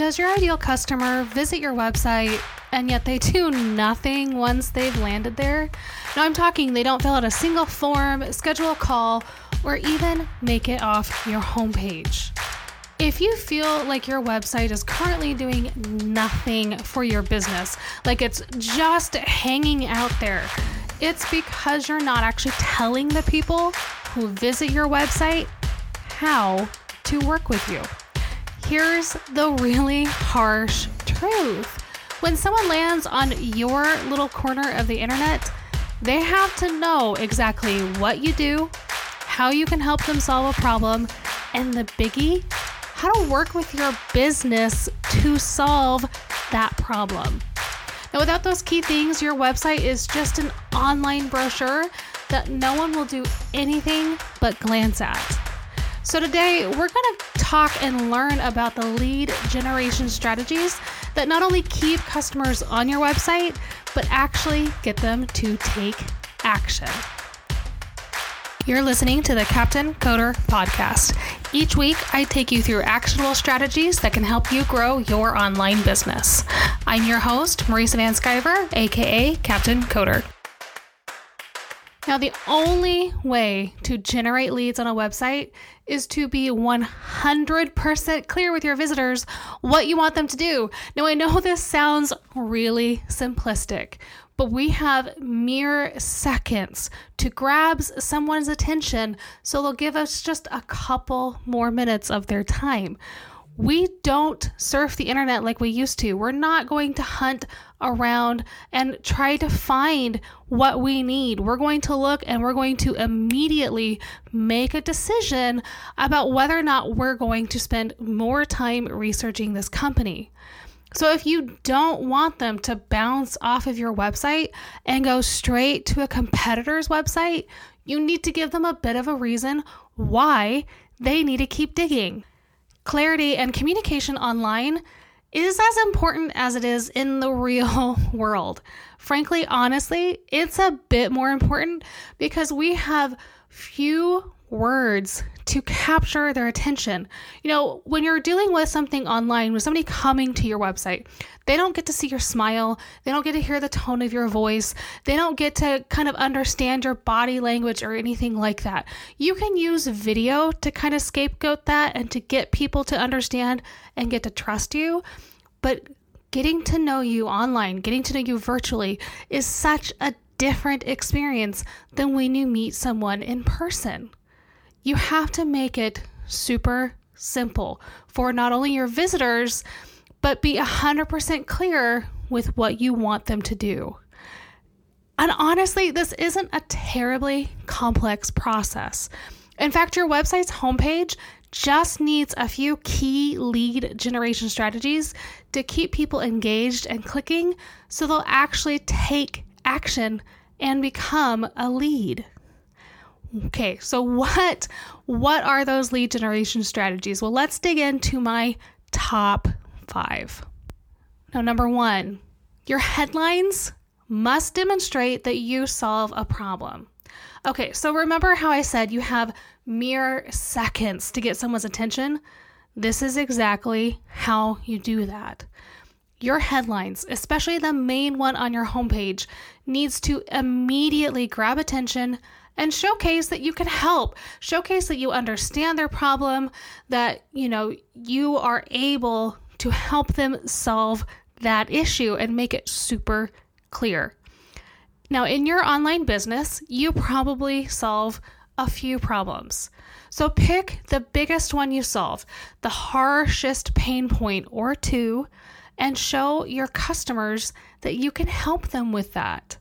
Does your ideal customer visit your website and yet they do nothing once they've landed there? Now, I'm talking they don't fill out a single form, schedule a call, or even make it off your homepage. If you feel like your website is currently doing nothing for your business, like it's just hanging out there, it's because you're not actually telling the people who visit your website how to work with you. Here's the really harsh truth when someone lands on your little corner of the internet, they have to know exactly what you do, how you can help them solve a problem, and the biggie, how to work with your business to solve that problem. Now, without those key things, your website is just an online brochure that no one will do anything but glance at. So, today we're going to talk and learn about the lead generation strategies that not only keep customers on your website, but actually get them to take action. You're listening to the Captain Coder Podcast. Each week, I take you through actionable strategies that can help you grow your online business. I'm your host, Marisa VanSkiver, aka Captain Coder. Now, the only way to generate leads on a website is to be 100% clear with your visitors what you want them to do. Now, I know this sounds really simplistic, but we have mere seconds to grab someone's attention so they'll give us just a couple more minutes of their time. We don't surf the internet like we used to. We're not going to hunt around and try to find what we need. We're going to look and we're going to immediately make a decision about whether or not we're going to spend more time researching this company. So, if you don't want them to bounce off of your website and go straight to a competitor's website, you need to give them a bit of a reason why they need to keep digging. Clarity and communication online is as important as it is in the real world. Frankly, honestly, it's a bit more important because we have few words to capture their attention. You know, when you're dealing with something online, with somebody coming to your website, they don't get to see your smile, they don't get to hear the tone of your voice, they don't get to kind of understand your body language or anything like that. You can use video to kind of scapegoat that and to get people to understand and get to trust you. But getting to know you online, getting to know you virtually is such a different experience than when you meet someone in person. You have to make it super simple for not only your visitors, but be 100% clear with what you want them to do. And honestly, this isn't a terribly complex process. In fact, your website's homepage just needs a few key lead generation strategies to keep people engaged and clicking so they'll actually take action and become a lead. Okay, so what what are those lead generation strategies? Well, let's dig into my top 5. Now, number 1, your headlines must demonstrate that you solve a problem. Okay, so remember how I said you have mere seconds to get someone's attention? This is exactly how you do that. Your headlines, especially the main one on your homepage, needs to immediately grab attention and showcase that you can help. Showcase that you understand their problem, that you know you are able to help them solve that issue and make it super clear. Now, in your online business, you probably solve a few problems. So pick the biggest one you solve, the harshest pain point or two, and show your customers that you can help them with that.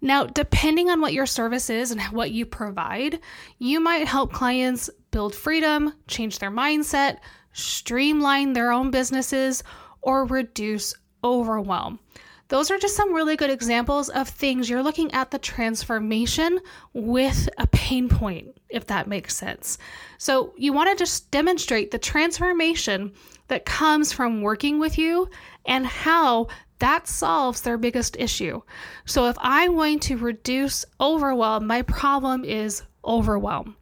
Now, depending on what your service is and what you provide, you might help clients build freedom, change their mindset, streamline their own businesses, or reduce overwhelm. Those are just some really good examples of things you're looking at the transformation with a pain point, if that makes sense. So, you want to just demonstrate the transformation that comes from working with you and how that solves their biggest issue. So if I'm going to reduce overwhelm, my problem is overwhelm.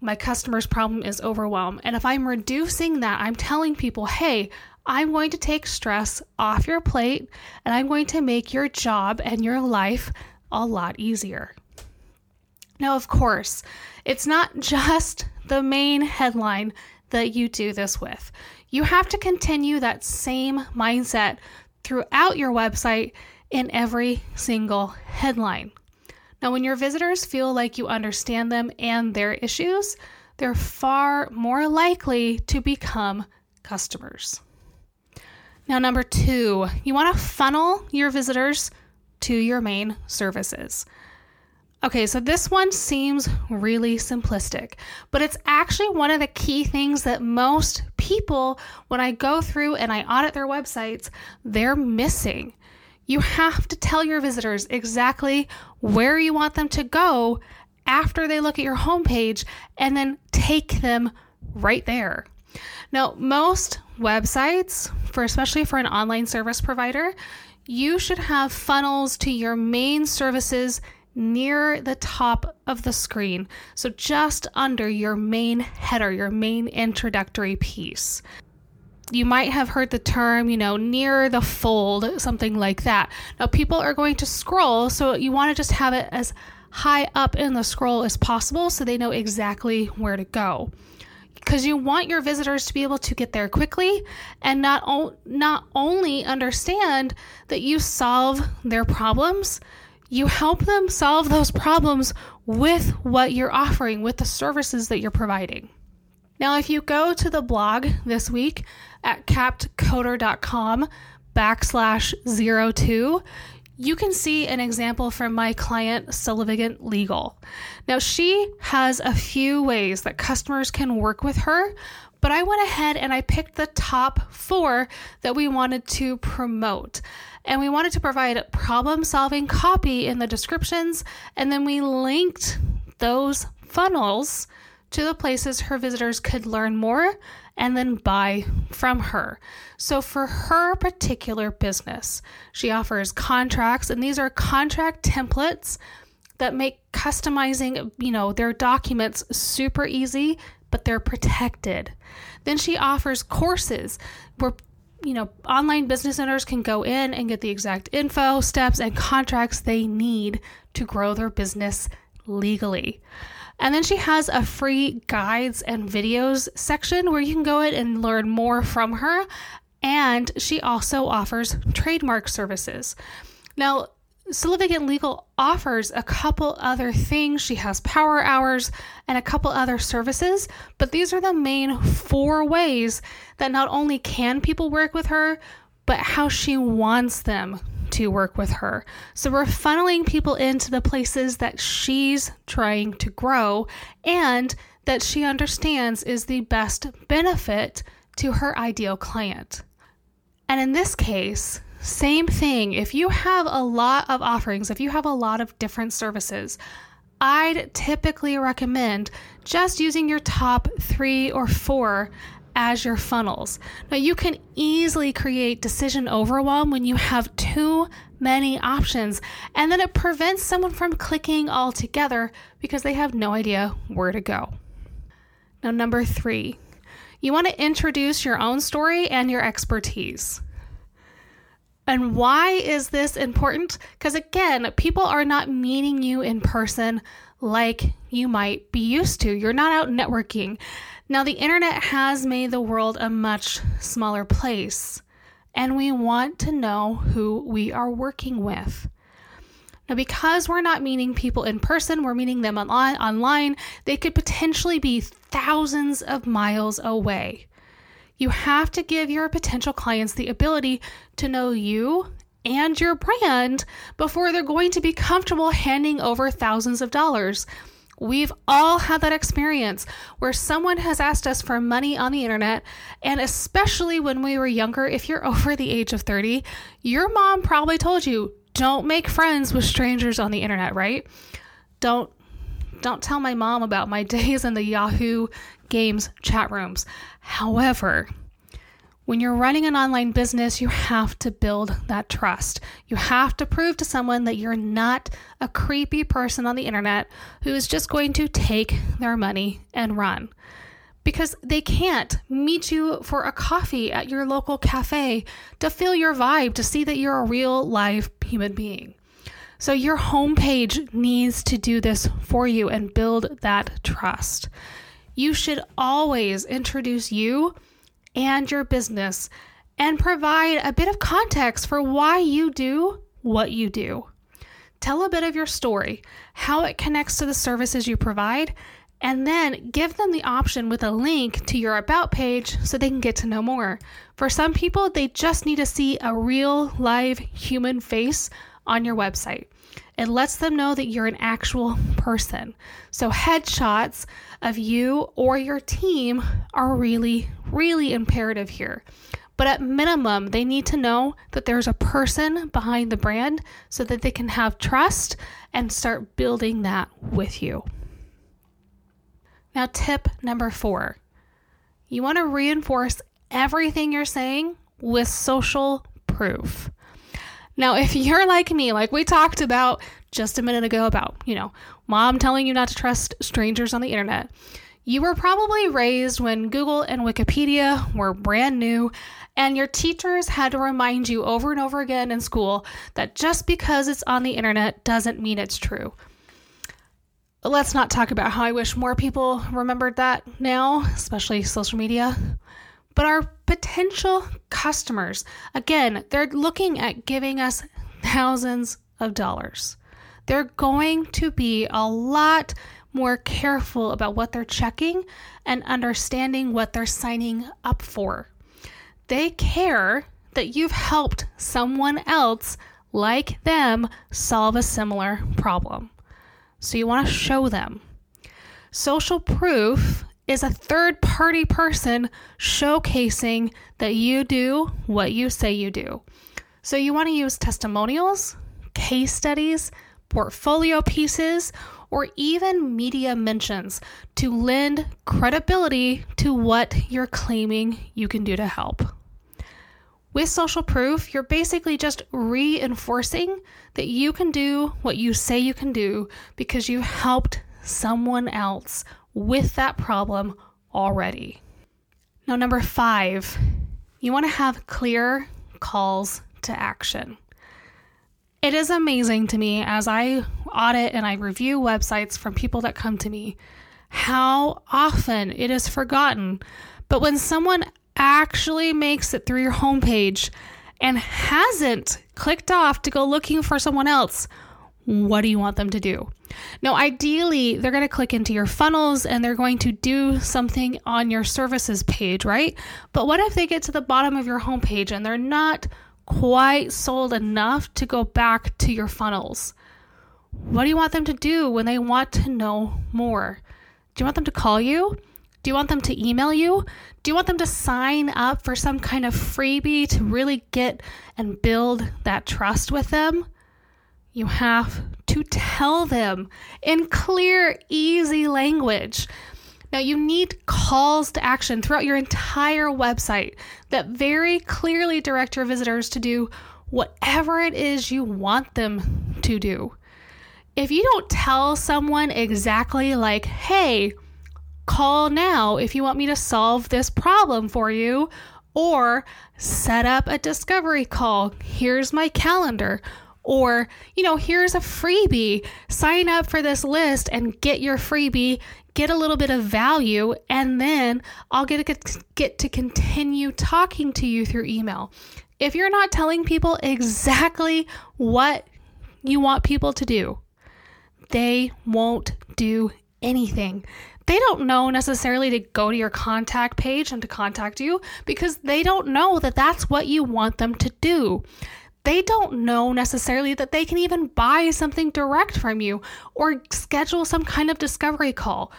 My customer's problem is overwhelm. And if I'm reducing that, I'm telling people, hey, I'm going to take stress off your plate and I'm going to make your job and your life a lot easier. Now, of course, it's not just the main headline that you do this with. You have to continue that same mindset throughout your website in every single headline. Now, when your visitors feel like you understand them and their issues, they're far more likely to become customers. Now, number two, you want to funnel your visitors to your main services. Okay, so this one seems really simplistic, but it's actually one of the key things that most people, when I go through and I audit their websites, they're missing. You have to tell your visitors exactly where you want them to go after they look at your homepage and then take them right there. Now, most websites, for especially for an online service provider, you should have funnels to your main services near the top of the screen. So just under your main header, your main introductory piece. You might have heard the term, you know, near the fold, something like that. Now, people are going to scroll, so you want to just have it as high up in the scroll as possible so they know exactly where to go because you want your visitors to be able to get there quickly and not o- not only understand that you solve their problems, you help them solve those problems with what you're offering, with the services that you're providing. Now, if you go to the blog this week at captcoder.com backslash zero two, you can see an example from my client, Sullivan Legal. Now, she has a few ways that customers can work with her, but I went ahead and I picked the top four that we wanted to promote. And we wanted to provide problem solving copy in the descriptions, and then we linked those funnels to the places her visitors could learn more and then buy from her. So, for her particular business, she offers contracts, and these are contract templates that make customizing, you know, their documents super easy, but they're protected. Then she offers courses where you know, online business owners can go in and get the exact info, steps, and contracts they need to grow their business legally. And then she has a free guides and videos section where you can go in and learn more from her. And she also offers trademark services. Now, Sullivan Legal offers a couple other things. She has power hours and a couple other services, but these are the main four ways that not only can people work with her, but how she wants them to work with her. So we're funneling people into the places that she's trying to grow and that she understands is the best benefit to her ideal client. And in this case, same thing. If you have a lot of offerings, if you have a lot of different services, I'd typically recommend just using your top three or four as your funnels. Now, you can easily create decision overwhelm when you have too many options, and then it prevents someone from clicking altogether because they have no idea where to go. Now, number three, you want to introduce your own story and your expertise. And why is this important? Because again, people are not meeting you in person like you might be used to. You're not out networking. Now, the internet has made the world a much smaller place, and we want to know who we are working with. Now, because we're not meeting people in person, we're meeting them online, online, they could potentially be thousands of miles away. You have to give your potential clients the ability to know you and your brand before they're going to be comfortable handing over thousands of dollars. We've all had that experience where someone has asked us for money on the internet, and especially when we were younger, if you're over the age of 30, your mom probably told you, don't make friends with strangers on the internet, right? Don't don't tell my mom about my days in the Yahoo games chat rooms. However, when you're running an online business, you have to build that trust. You have to prove to someone that you're not a creepy person on the internet who is just going to take their money and run. because they can't meet you for a coffee at your local cafe to feel your vibe, to see that you're a real live human being. So, your homepage needs to do this for you and build that trust. You should always introduce you and your business and provide a bit of context for why you do what you do. Tell a bit of your story, how it connects to the services you provide, and then give them the option with a link to your About page so they can get to know more. For some people, they just need to see a real, live human face on your website. It lets them know that you're an actual person. So, headshots of you or your team are really, really imperative here. But at minimum, they need to know that there's a person behind the brand so that they can have trust and start building that with you. Now, tip number four you want to reinforce everything you're saying with social proof. Now, if you're like me, like we talked about just a minute ago about, you know, mom telling you not to trust strangers on the internet, you were probably raised when Google and Wikipedia were brand new, and your teachers had to remind you over and over again in school that just because it's on the internet doesn't mean it's true. Let's not talk about how I wish more people remembered that now, especially social media. But our potential customers, again, they're looking at giving us thousands of dollars. They're going to be a lot more careful about what they're checking and understanding what they're signing up for. They care that you've helped someone else like them solve a similar problem. So you want to show them. Social proof is a third party person showcasing that you do what you say you do. So you want to use testimonials, case studies, portfolio pieces, or even media mentions to lend credibility to what you're claiming you can do to help. With social proof, you're basically just reinforcing that you can do what you say you can do because you helped someone else with that problem already. Now, number five, you want to have clear calls to action. It is amazing to me as I audit and I review websites from people that come to me how often it is forgotten. But when someone actually makes it through your homepage and hasn't clicked off to go looking for someone else, what do you want them to do? Now, ideally, they're going to click into your funnels and they're going to do something on your services page, right? But what if they get to the bottom of your homepage and they're not quite sold enough to go back to your funnels. What do you want them to do when they want to know more? Do you want them to call you? Do you want them to email you? Do you want them to sign up for some kind of freebie to really get and build that trust with them? You have to tell them in clear, easy language. Now, you need calls to action throughout your entire website that very clearly direct your visitors to do whatever it is you want them to do. If you don't tell someone exactly, like, hey, call now if you want me to solve this problem for you, or set up a discovery call, here's my calendar, or, you know, here's a freebie. Sign up for this list and get your freebie, get a little bit of value, and then I'll get to, get to continue talking to you through email. If you're not telling people exactly what you want people to do, they won't do anything. They don't know necessarily to go to your contact page and to contact you because they don't know that that's what you want them to do they don't know necessarily that they can even buy something direct from you or schedule some kind of discovery call.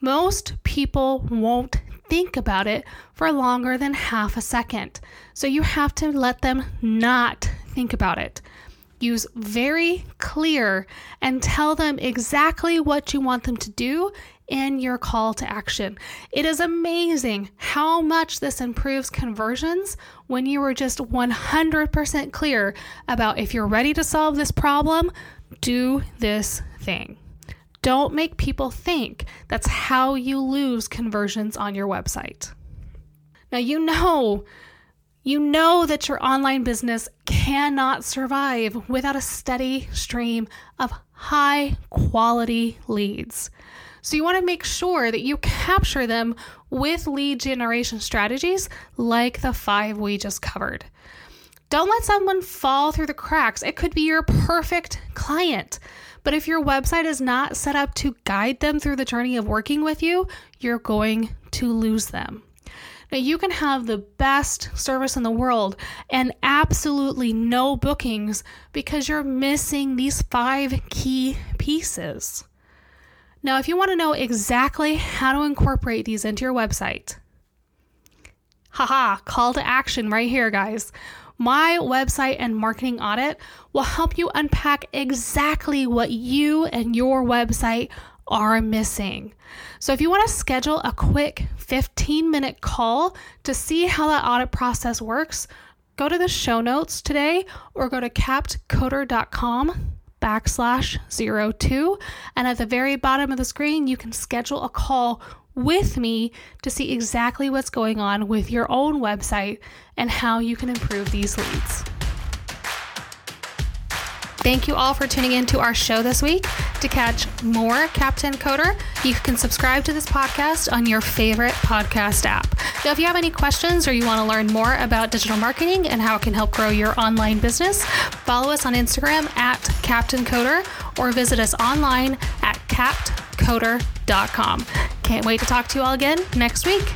Most people won't think about it for longer than half a second. So you have to let them not think about it. Use very clear and tell them exactly what you want them to do in your call to action. It is amazing how much this improves conversions when you are just 100% clear about if you're ready to solve this problem, do this thing. Don't make people think that's how you lose conversions on your website. Now, you know, you know that your online business cannot survive without a steady stream of high quality leads. So, you want to make sure that you capture them with lead generation strategies like the five we just covered. Don't let someone fall through the cracks. It could be your perfect client. But if your website is not set up to guide them through the journey of working with you, you're going to lose them. Now, you can have the best service in the world and absolutely no bookings because you're missing these five key pieces. Now, if you want to know exactly how to incorporate these into your website, haha, call to action right here, guys. My website and marketing audit will help you unpack exactly what you and your website are missing. So, if you want to schedule a quick 15 minute call to see how that audit process works, go to the show notes today or go to captcoder.com backslash zero two. And at the very bottom of the screen, you can schedule a call with me to see exactly what's going on with your own website and how you can improve these leads. Thank you all for tuning in to our show this week. To catch more Captain Coder, you can subscribe to this podcast on your favorite podcast app. Now, if you have any questions or you want to learn more about digital marketing and how it can help grow your online business, follow us on Instagram at Captain Coder or visit us online at captcoder.com. Can't wait to talk to you all again next week.